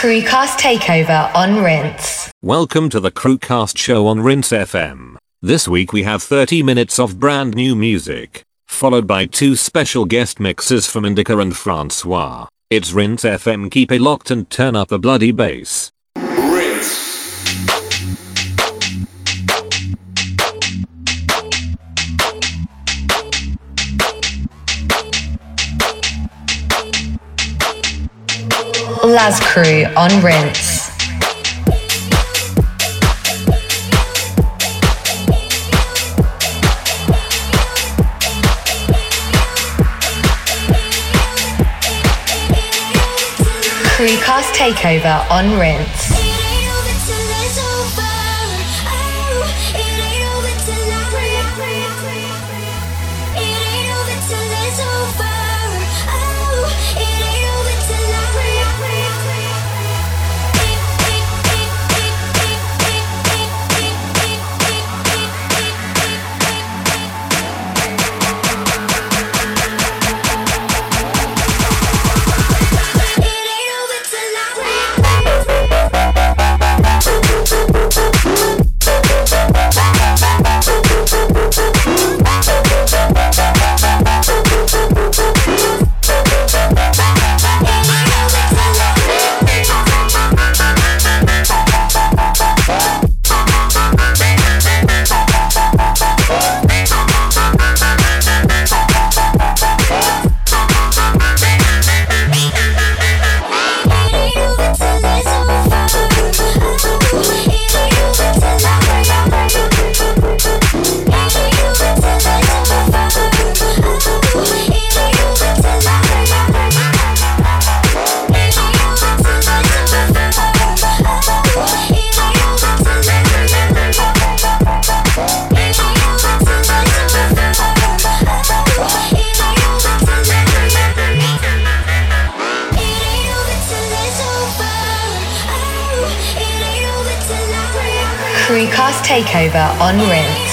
Crucast Takeover on Rinse. Welcome to the Crucast show on Rinse FM. This week we have 30 minutes of brand new music, followed by two special guest mixes from Indika and Francois. It's Rinse FM keep it locked and turn up the bloody bass. Laz Crew on Rinse. Takeover on Rinse. Takeover on Rinse.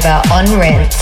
Takeover on Rinse.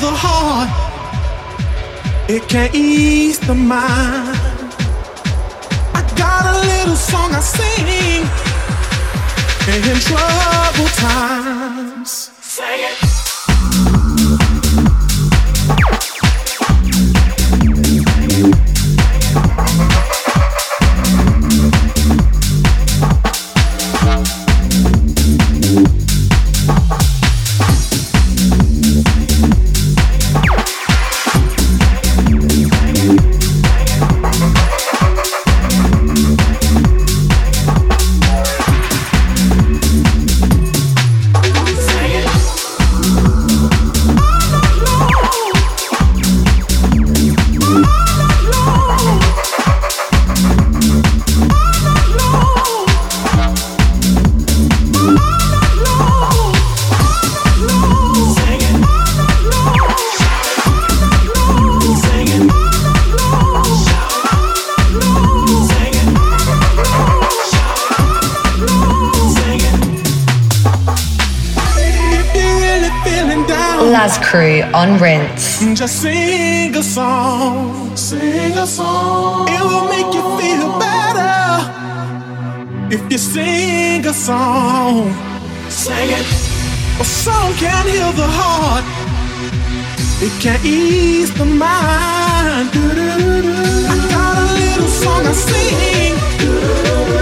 the heart, it can ease the mind. I got a little song I sing in trouble times. Say it. On Rinse. Just sing a song, sing a song. It will make you feel better if you sing a song. Sing it. A song can heal the heart. It can ease the mind. I got a little song I sing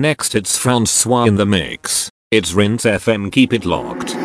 next it's Francois in the mix. It's Rinse FM keep it locked.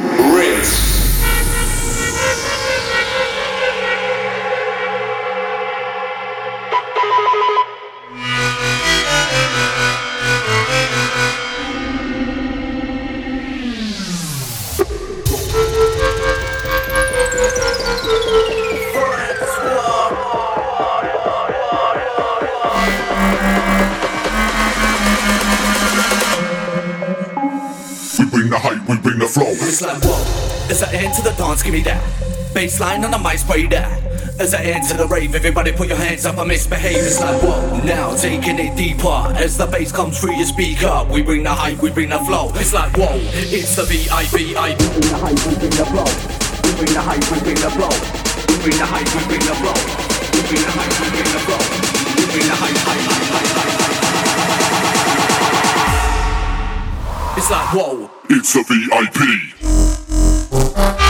The flow. It's like whoa, as I enter the dance, give me that bassline on the mic, spray that. As I enter the rave, everybody put your hands up, I misbehave. It's like whoa, now taking it deeper. As the bass comes through your speaker, we bring the hype, we bring the flow. It's like whoa, it's the VIP, I bring the hype, we bring the flow. We bring the hype, we bring the flow. We bring the hype, we bring the flow. We bring the hype, we bring the flow. We bring the hype, hype, hype, hype, hype, hype. It's like whoa. It's a VIP.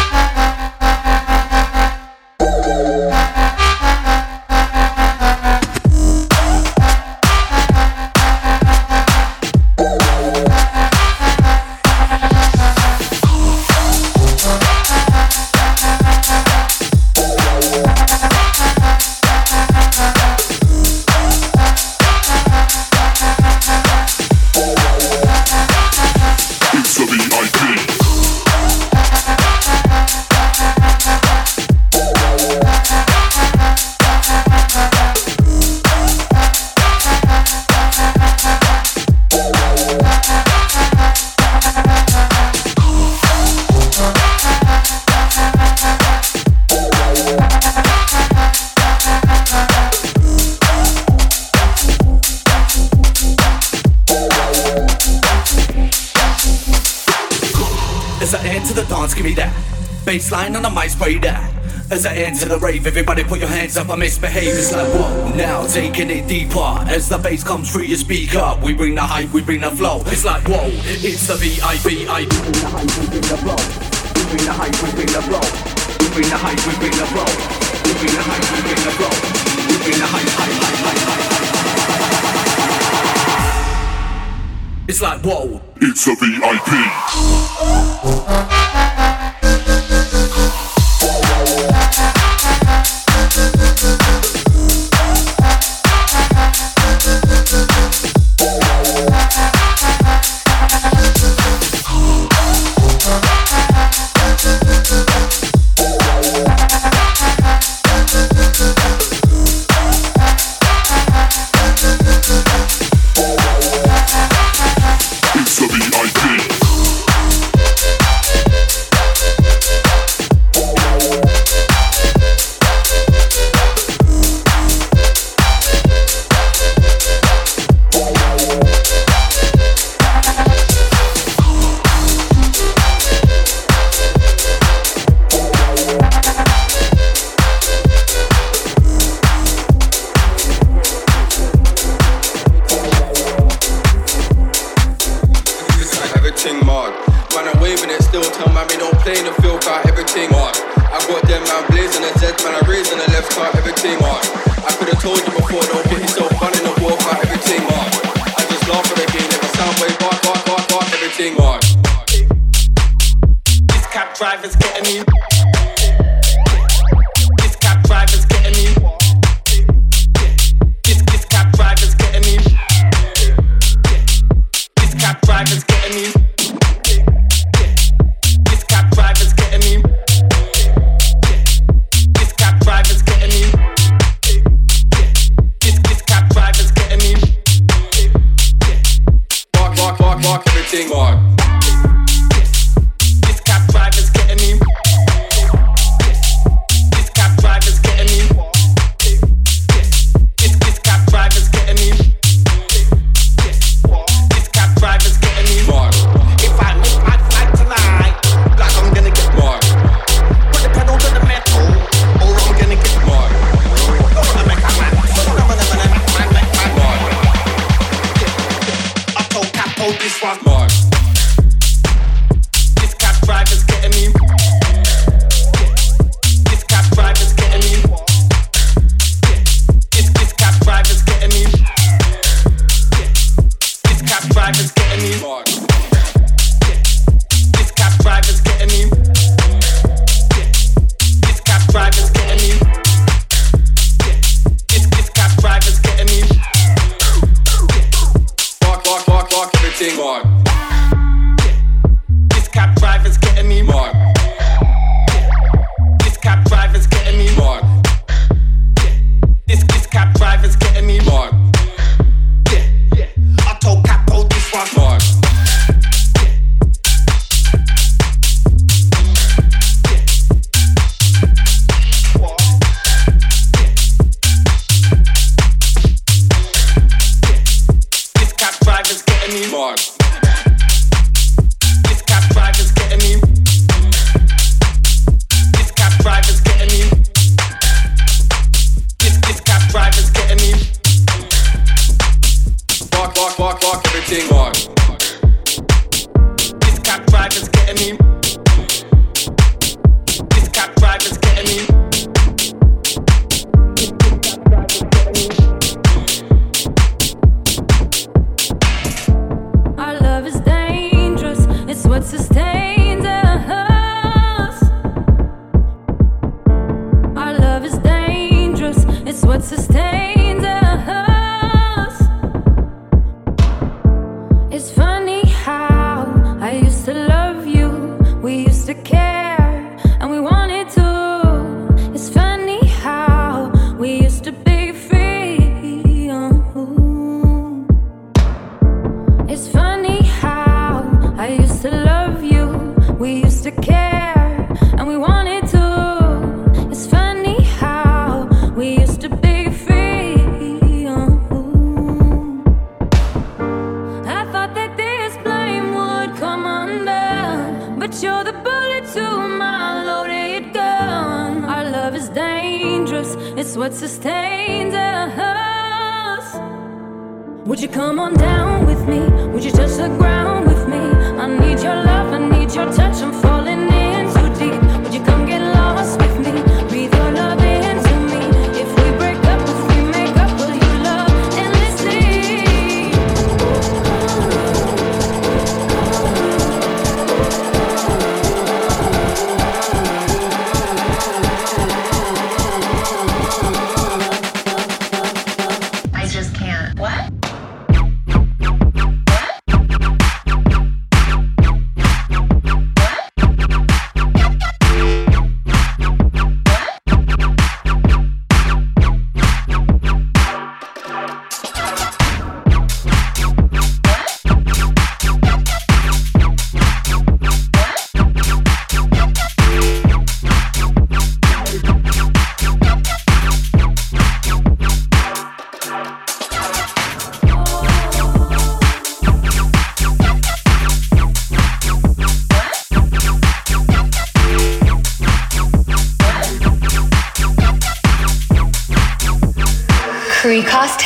end to the rave. Everybody put your hands up, I misbehave. It's like what? Now taking it deeper. As the bass comes through you speak up. we bring the hype, we bring the flow. It's like whoa, it's the VIP. I bring the hype, we bring the flow. We bring the hype, we bring the flow. We bring the hype, we bring the flow. We bring the hype, we bring the flow. We bring the hype, hype, hype, hype, hype, hype. It's like whoa. It's the VIP.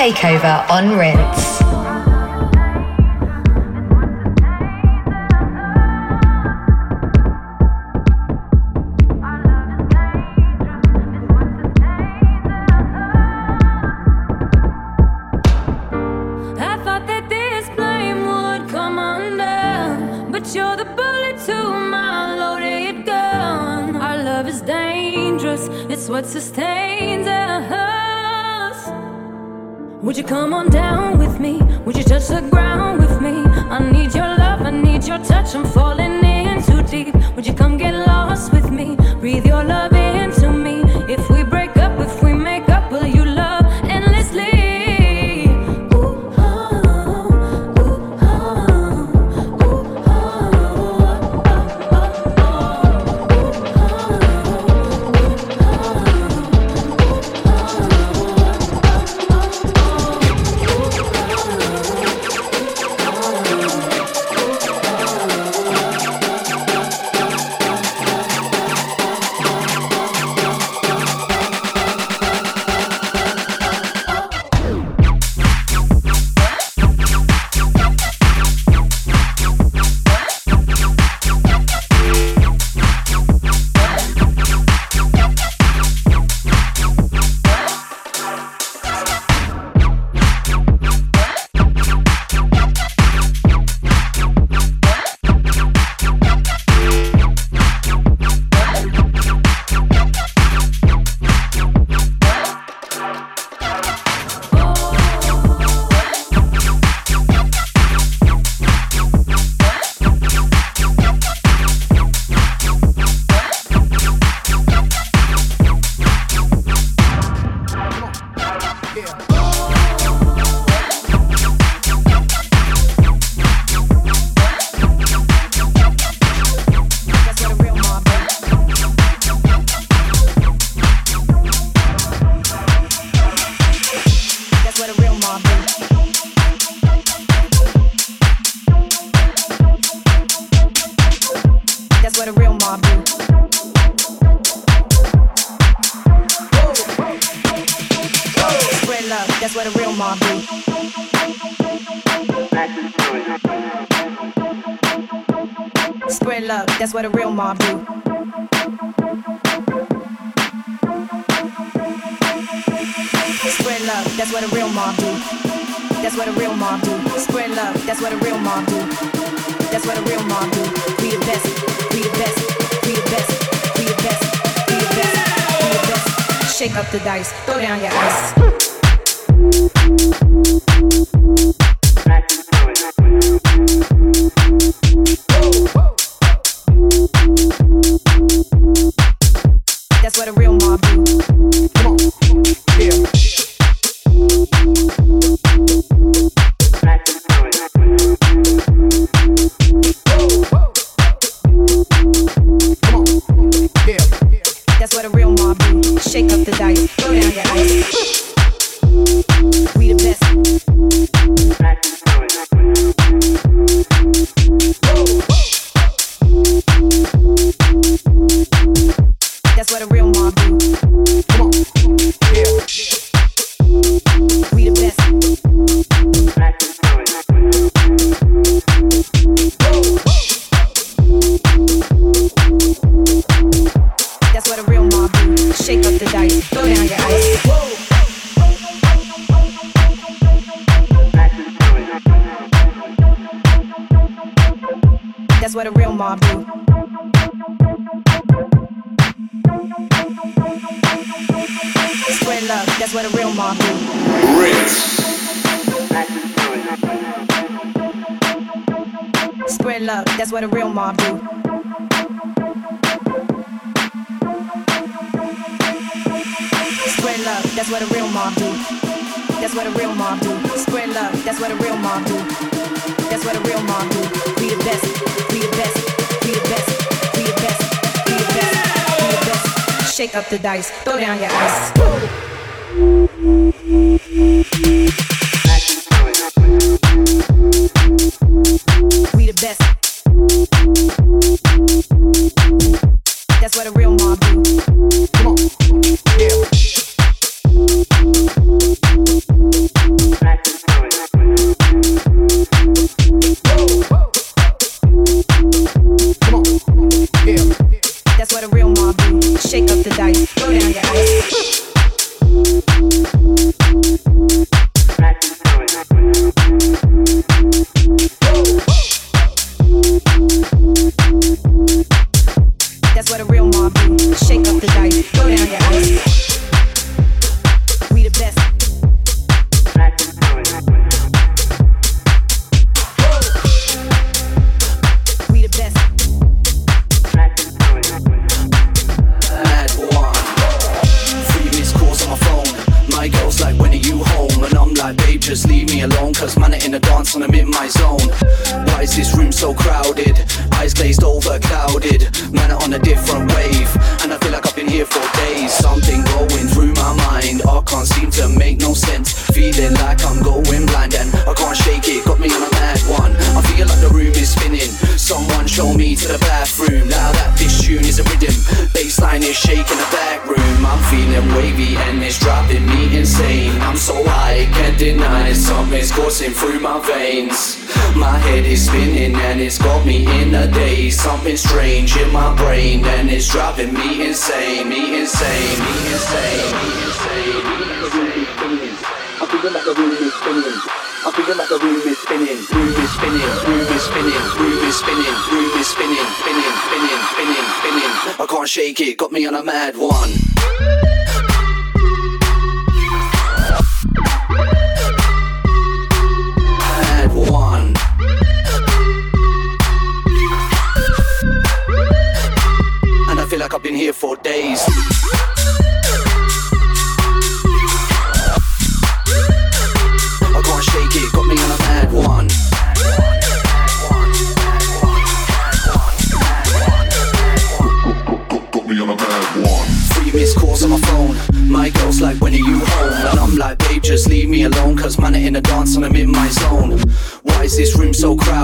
Takeover on Rinse.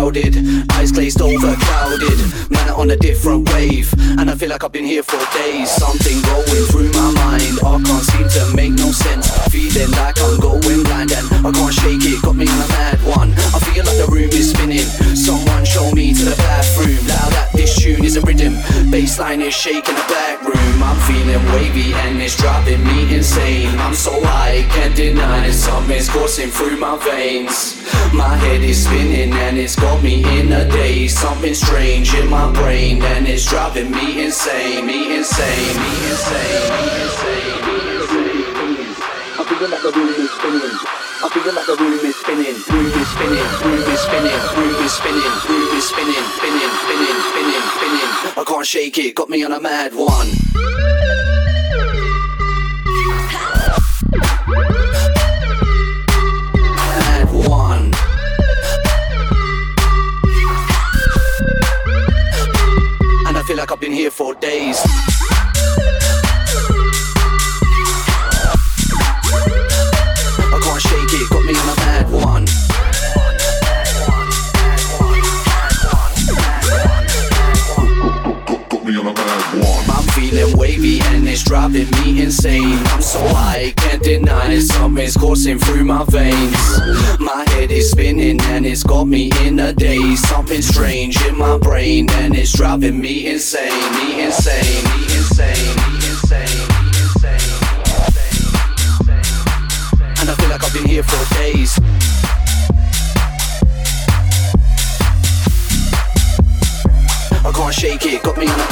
Crowded? Eyes glazed over, clouded. Man, on a different wave. And I feel like I've been here for days. Something going through my mind. I can't seem to make no sense. Feeling like I'm going blind and I can't shake it. Got me on a mad one. I feel like the room is spinning. Someone show me to the bathroom. Now that this tune is a rhythm. Bassline is shaking the back room. I'm feeling wavy and it's driving me insane. I'm so high, can't deny it. something's coursing through my veins. My head is spinning and it's got me in a daze. Something strange in my brain and it's driving me insane. Me insane, me insane, me insane, me insane. I'm feeling like the room is spinning. I'm feeling like the room is spinning. Room is spinning, room is spinning, room is spinning, room is spinning, spinning, spinning, spinning, spinning. I can't shake it, got me on a mad one. Like I've been here for days. Driving me insane. I'm so high, can't deny it. something's coursing through my veins. My head is spinning and it's got me in a daze. Something strange in my brain and it's driving me insane. Me insane, me insane, me insane. And I feel like I've been here for days. I can't shake it, got me on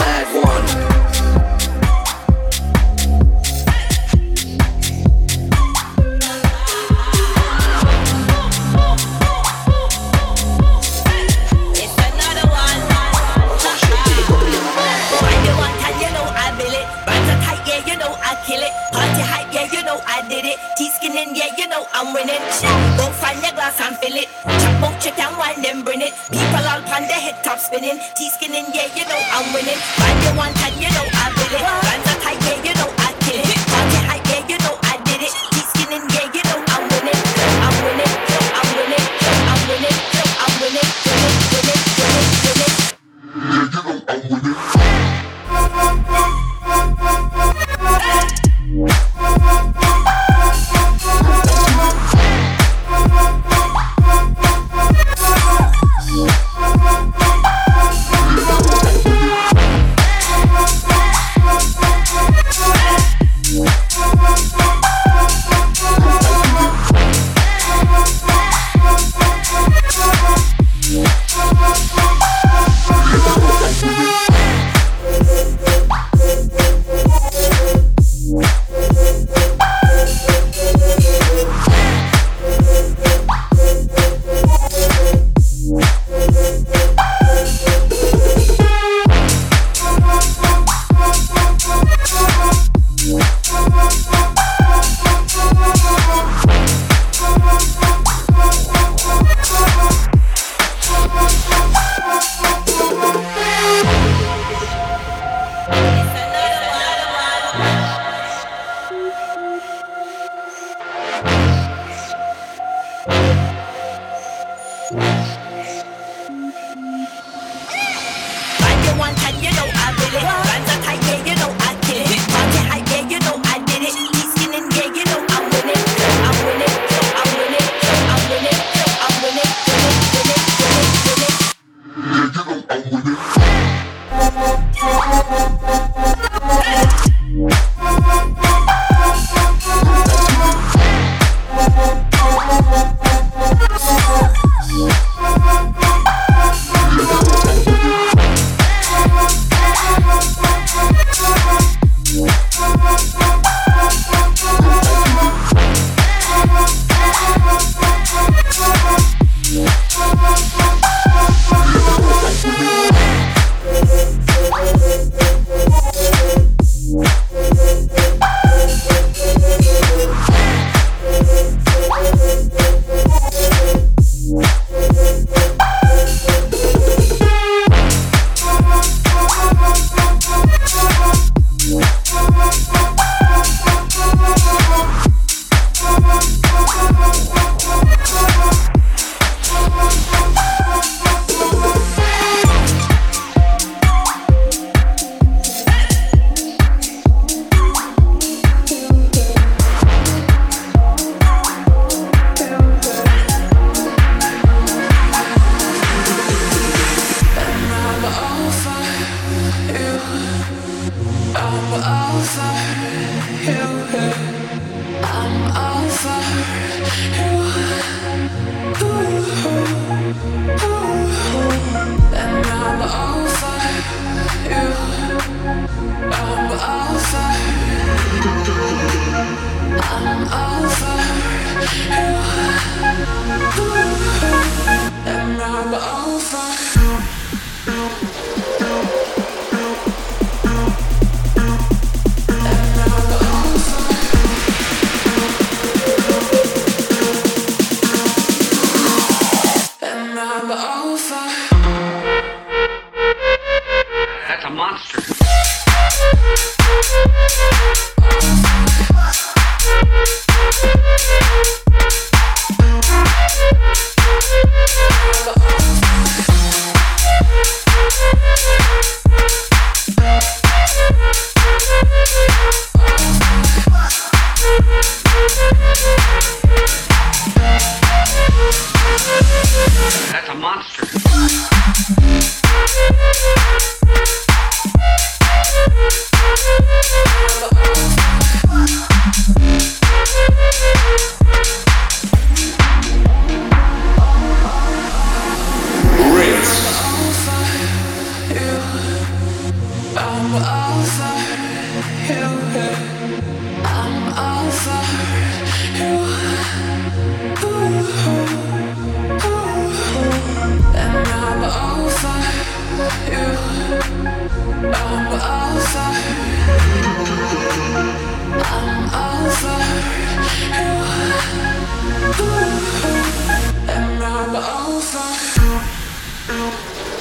pressure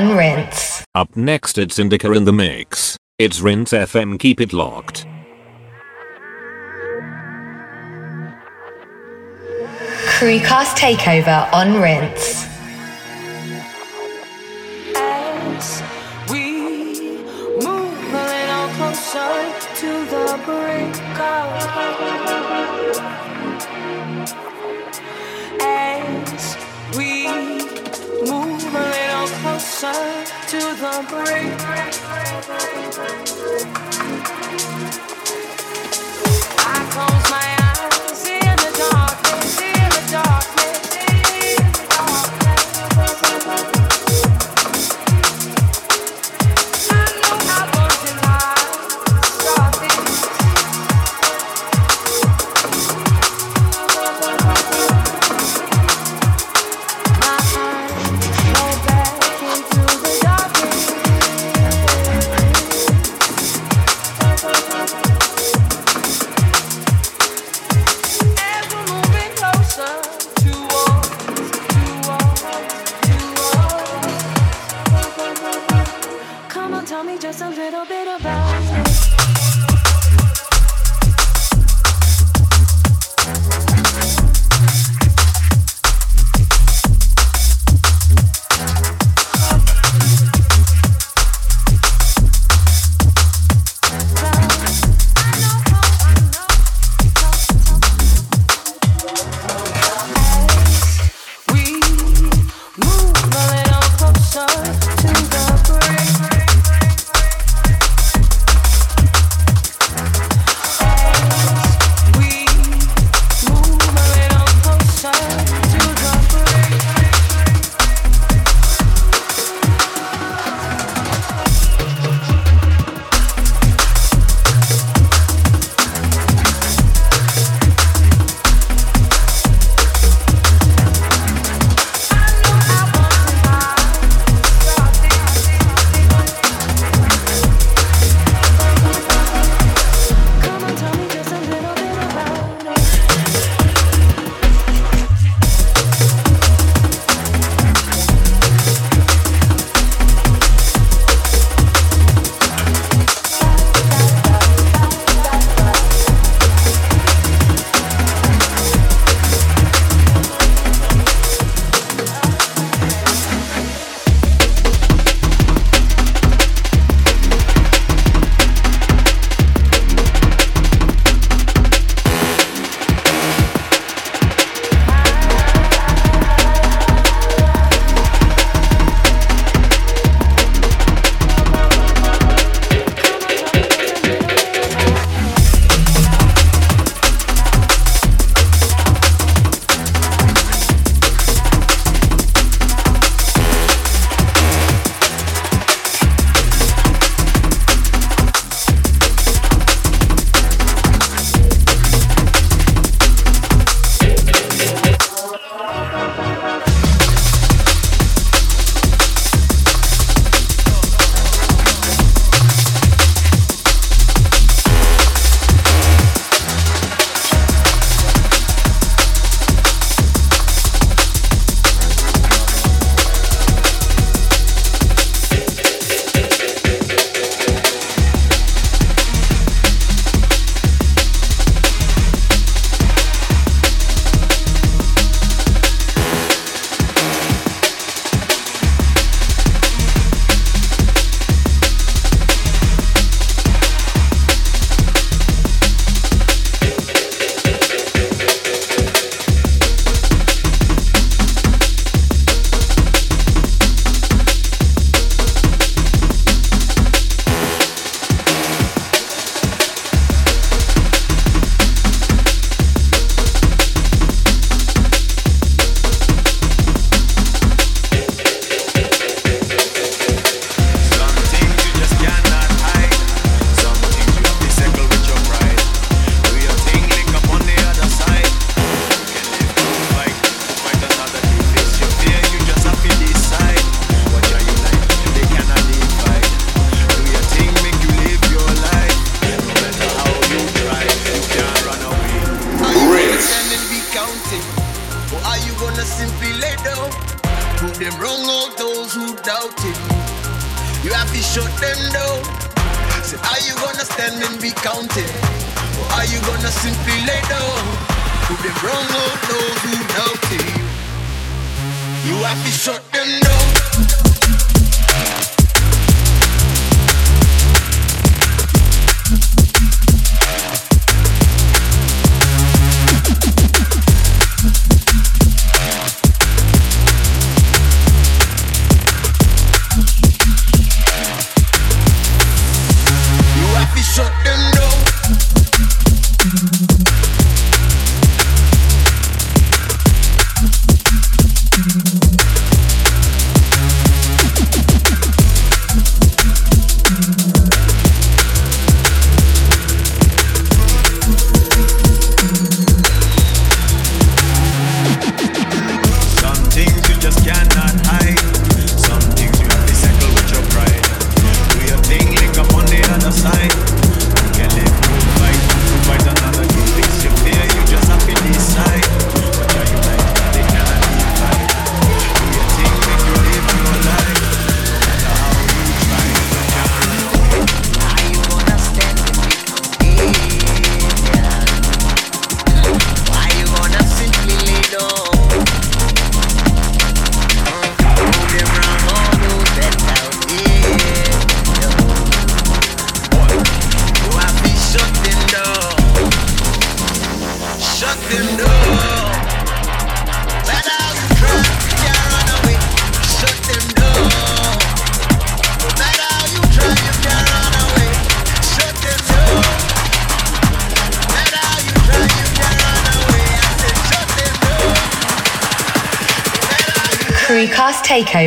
on Rinse. Up next it's Indika in the mix. It's Rinse FM keep it locked. Crucast Takeover on Rinse. free.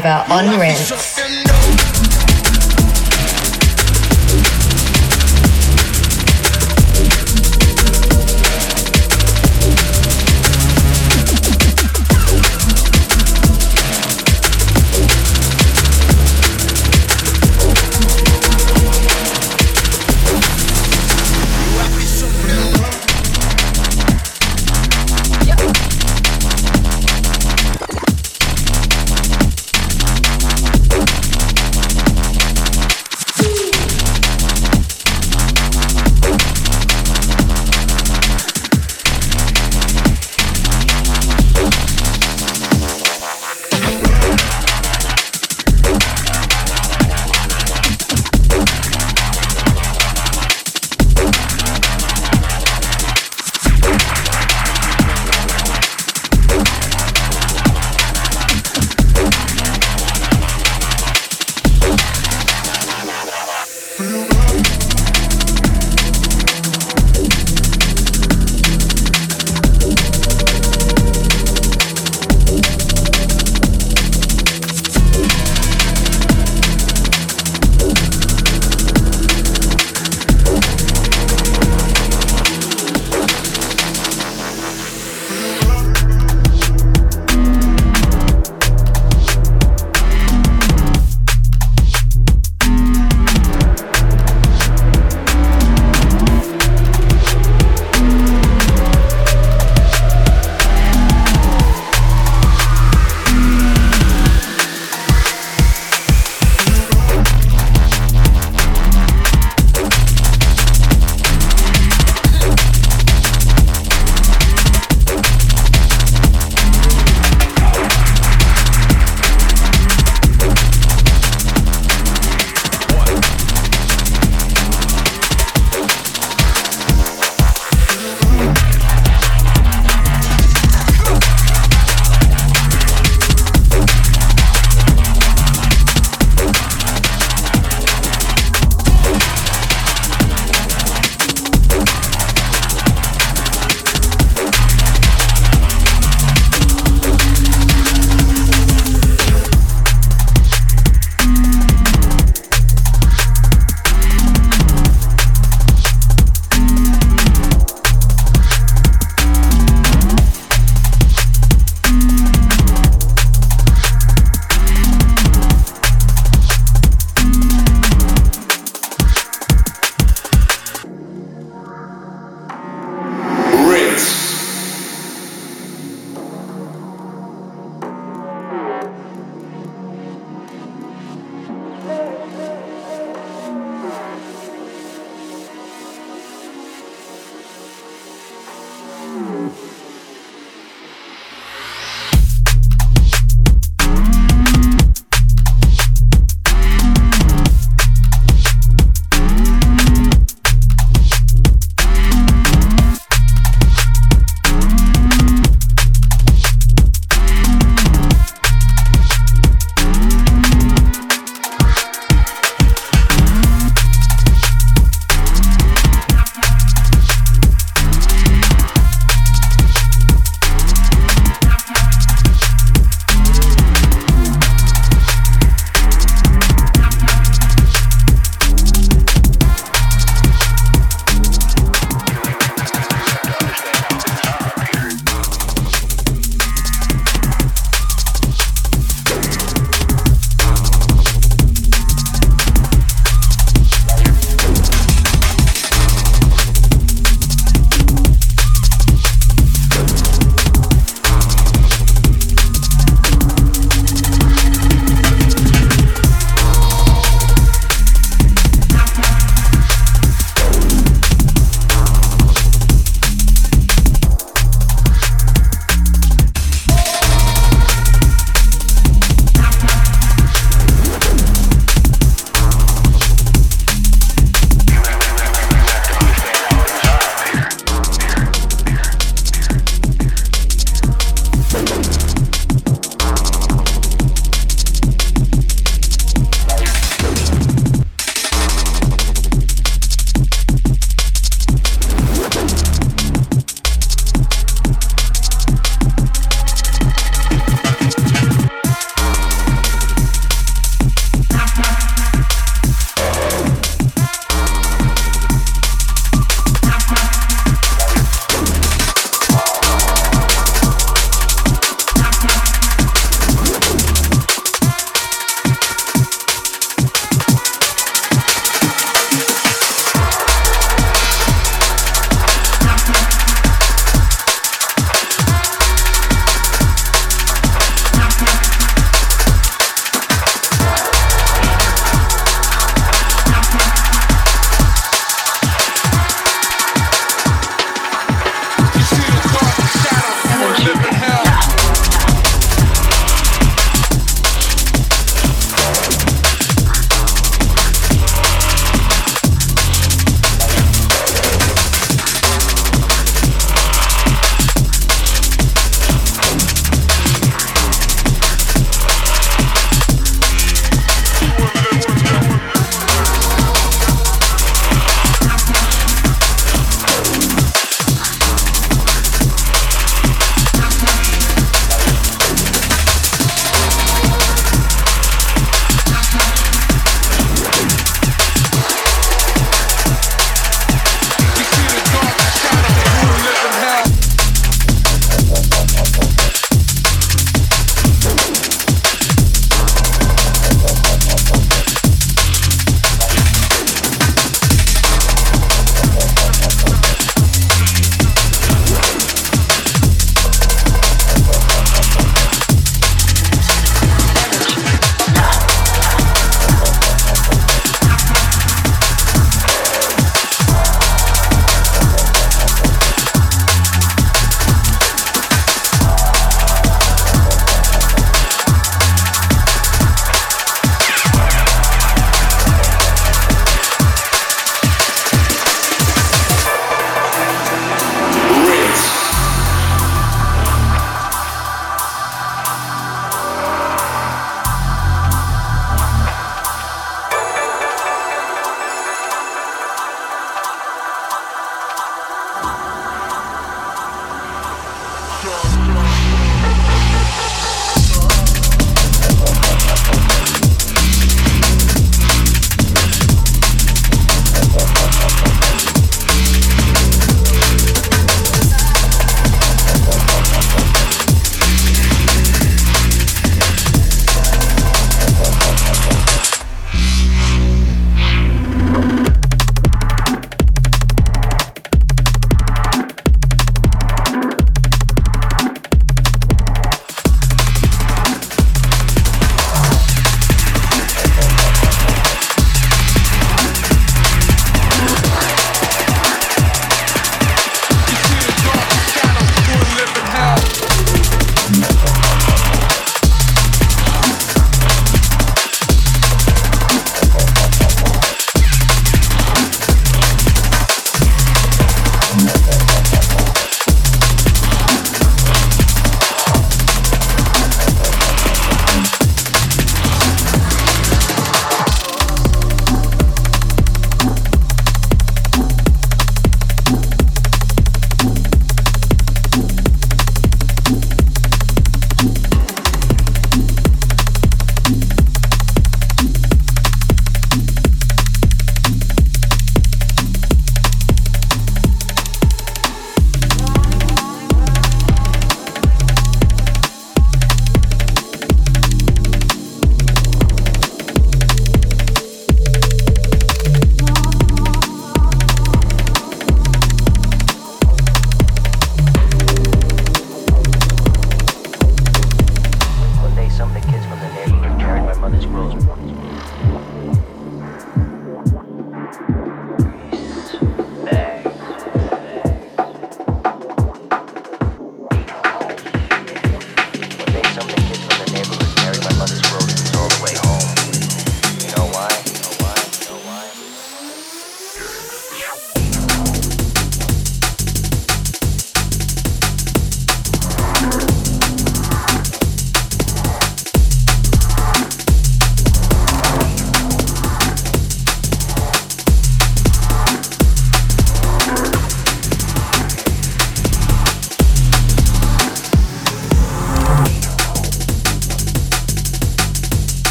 Takeover on Rinse.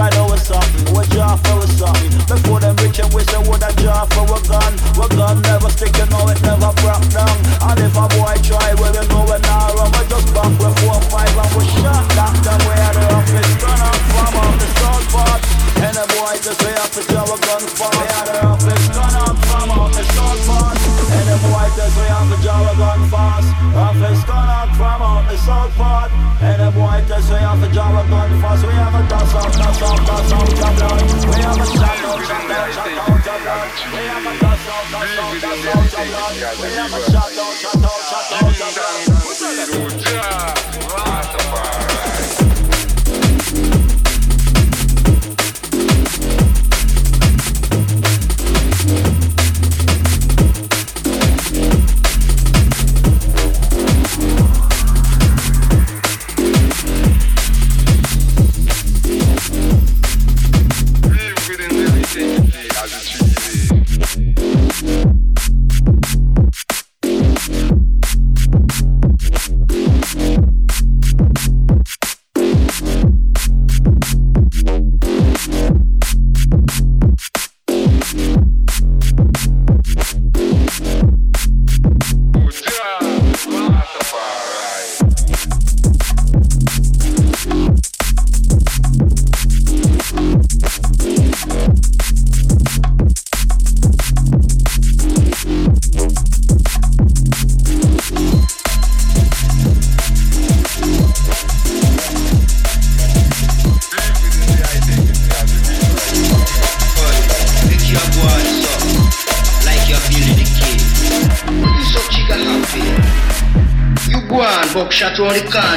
Try know what's something, what jar for a something. Before them rich and we say what a jar for a gun. What gun never stick, you know it never broke down. And if a boy try, well you know it now wrong. We just back with four five and we shot that them out the office. Turn up from off the south part. And the boy just way up to jar a gun for out the office. Turn up from off the south part. And the boy just way up to jar a gun fast. Office turn up south part. And the boy just way up to jar a gun fast. We have a dust off, dust off, dust off, dust off. We have a shot out, shot out, shot out, shot out. We have a dust off, dust off, dust off, shot out. We have a shot out, shot out, shot out, shot out. Make the corner,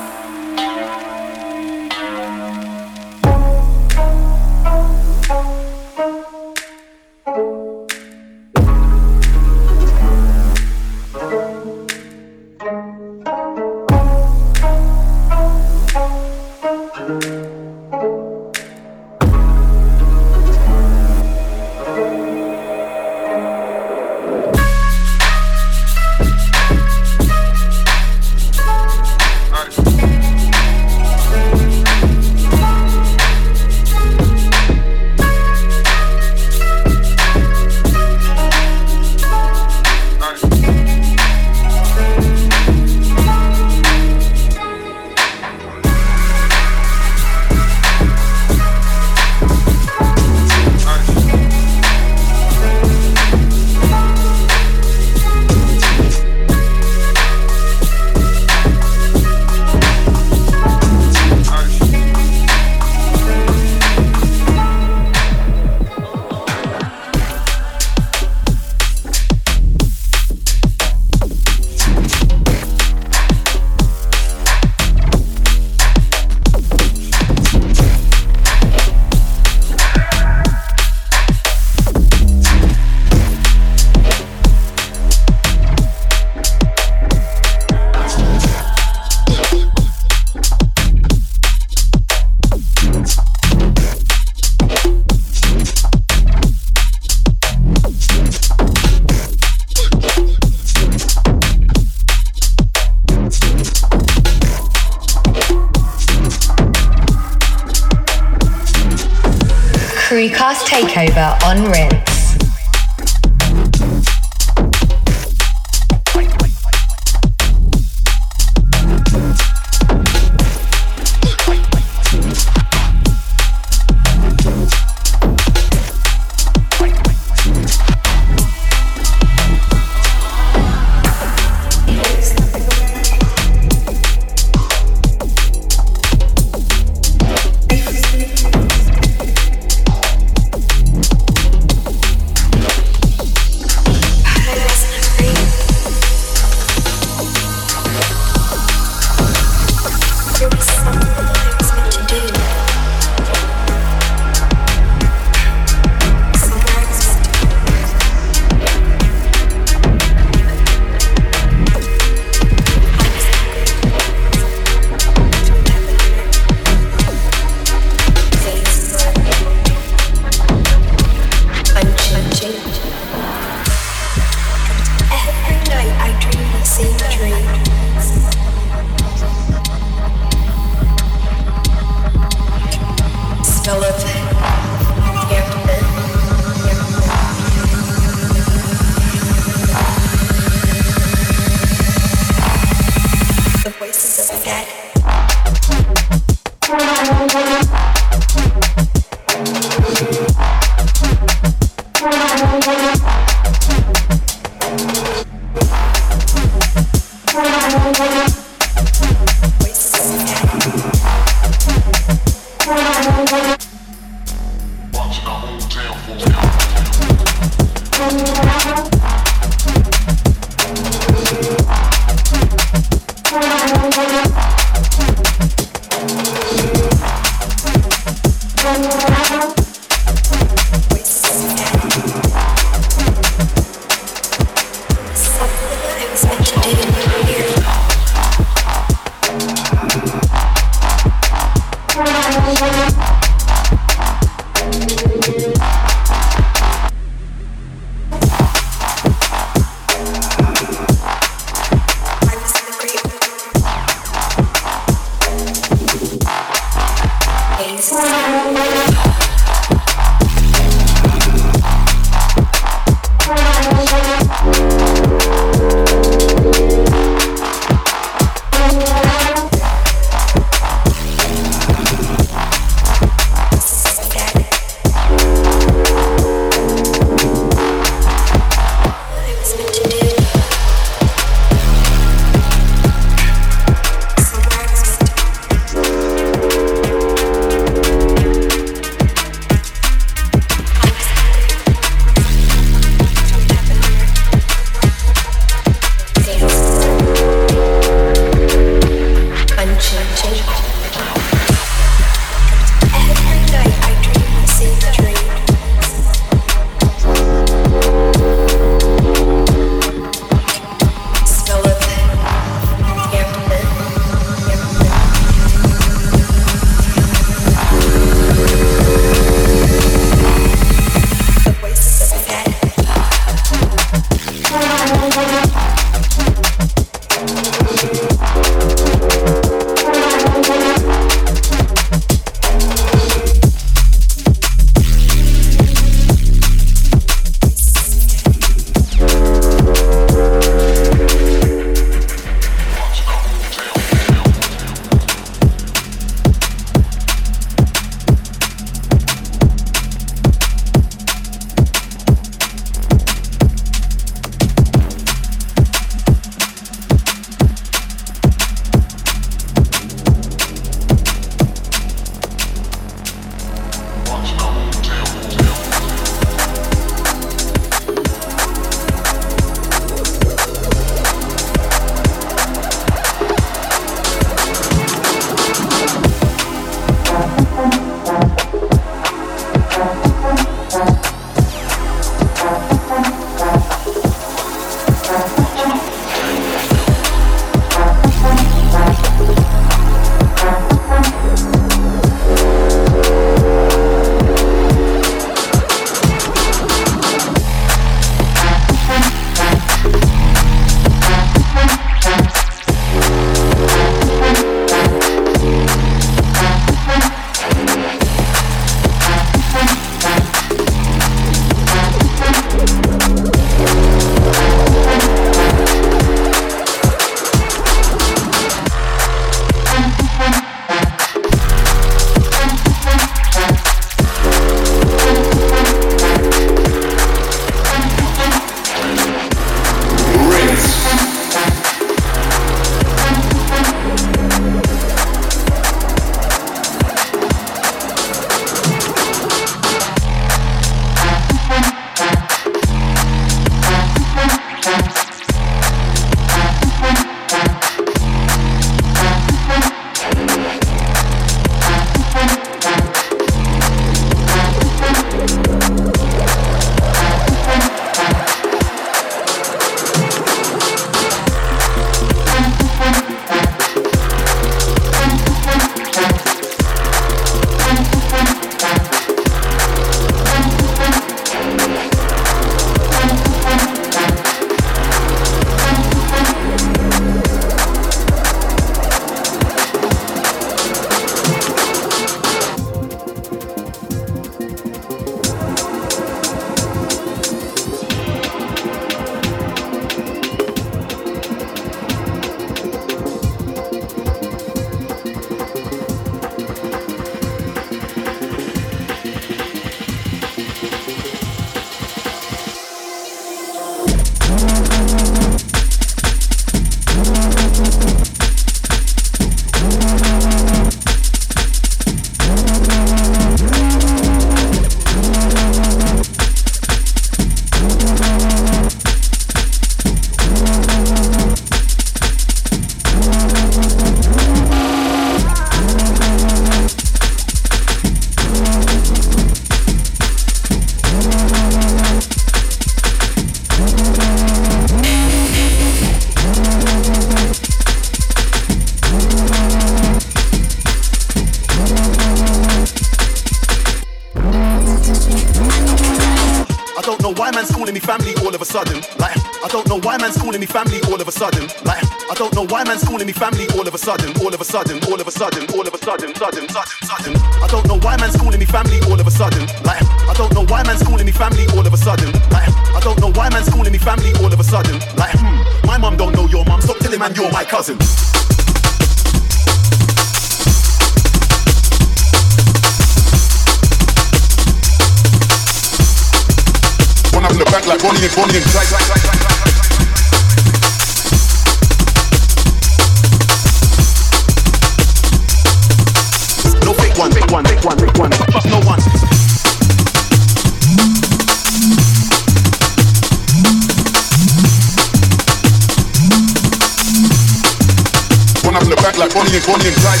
Back like Bonnie and Bonnie and Clyde.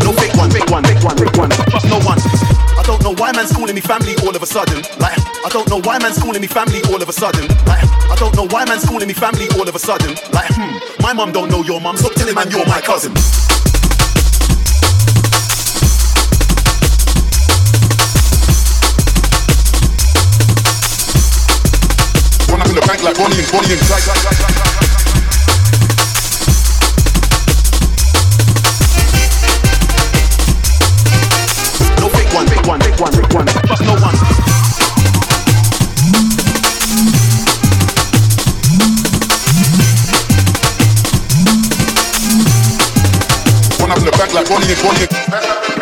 No fake one, fake one, fake one, fake one. Trust no one. I don't know why man's calling me family all of a sudden. Like, I don't know why man's calling me family all of a sudden. Like, I don't know why man's calling me family all of a sudden. Like, hmm, my mum don't know your mum. Stop telling man you're my cousin. The bank like Bonnie and Bonnie and Clyde. One, fake one, fake one, fake one. No one. In the like Bonnie and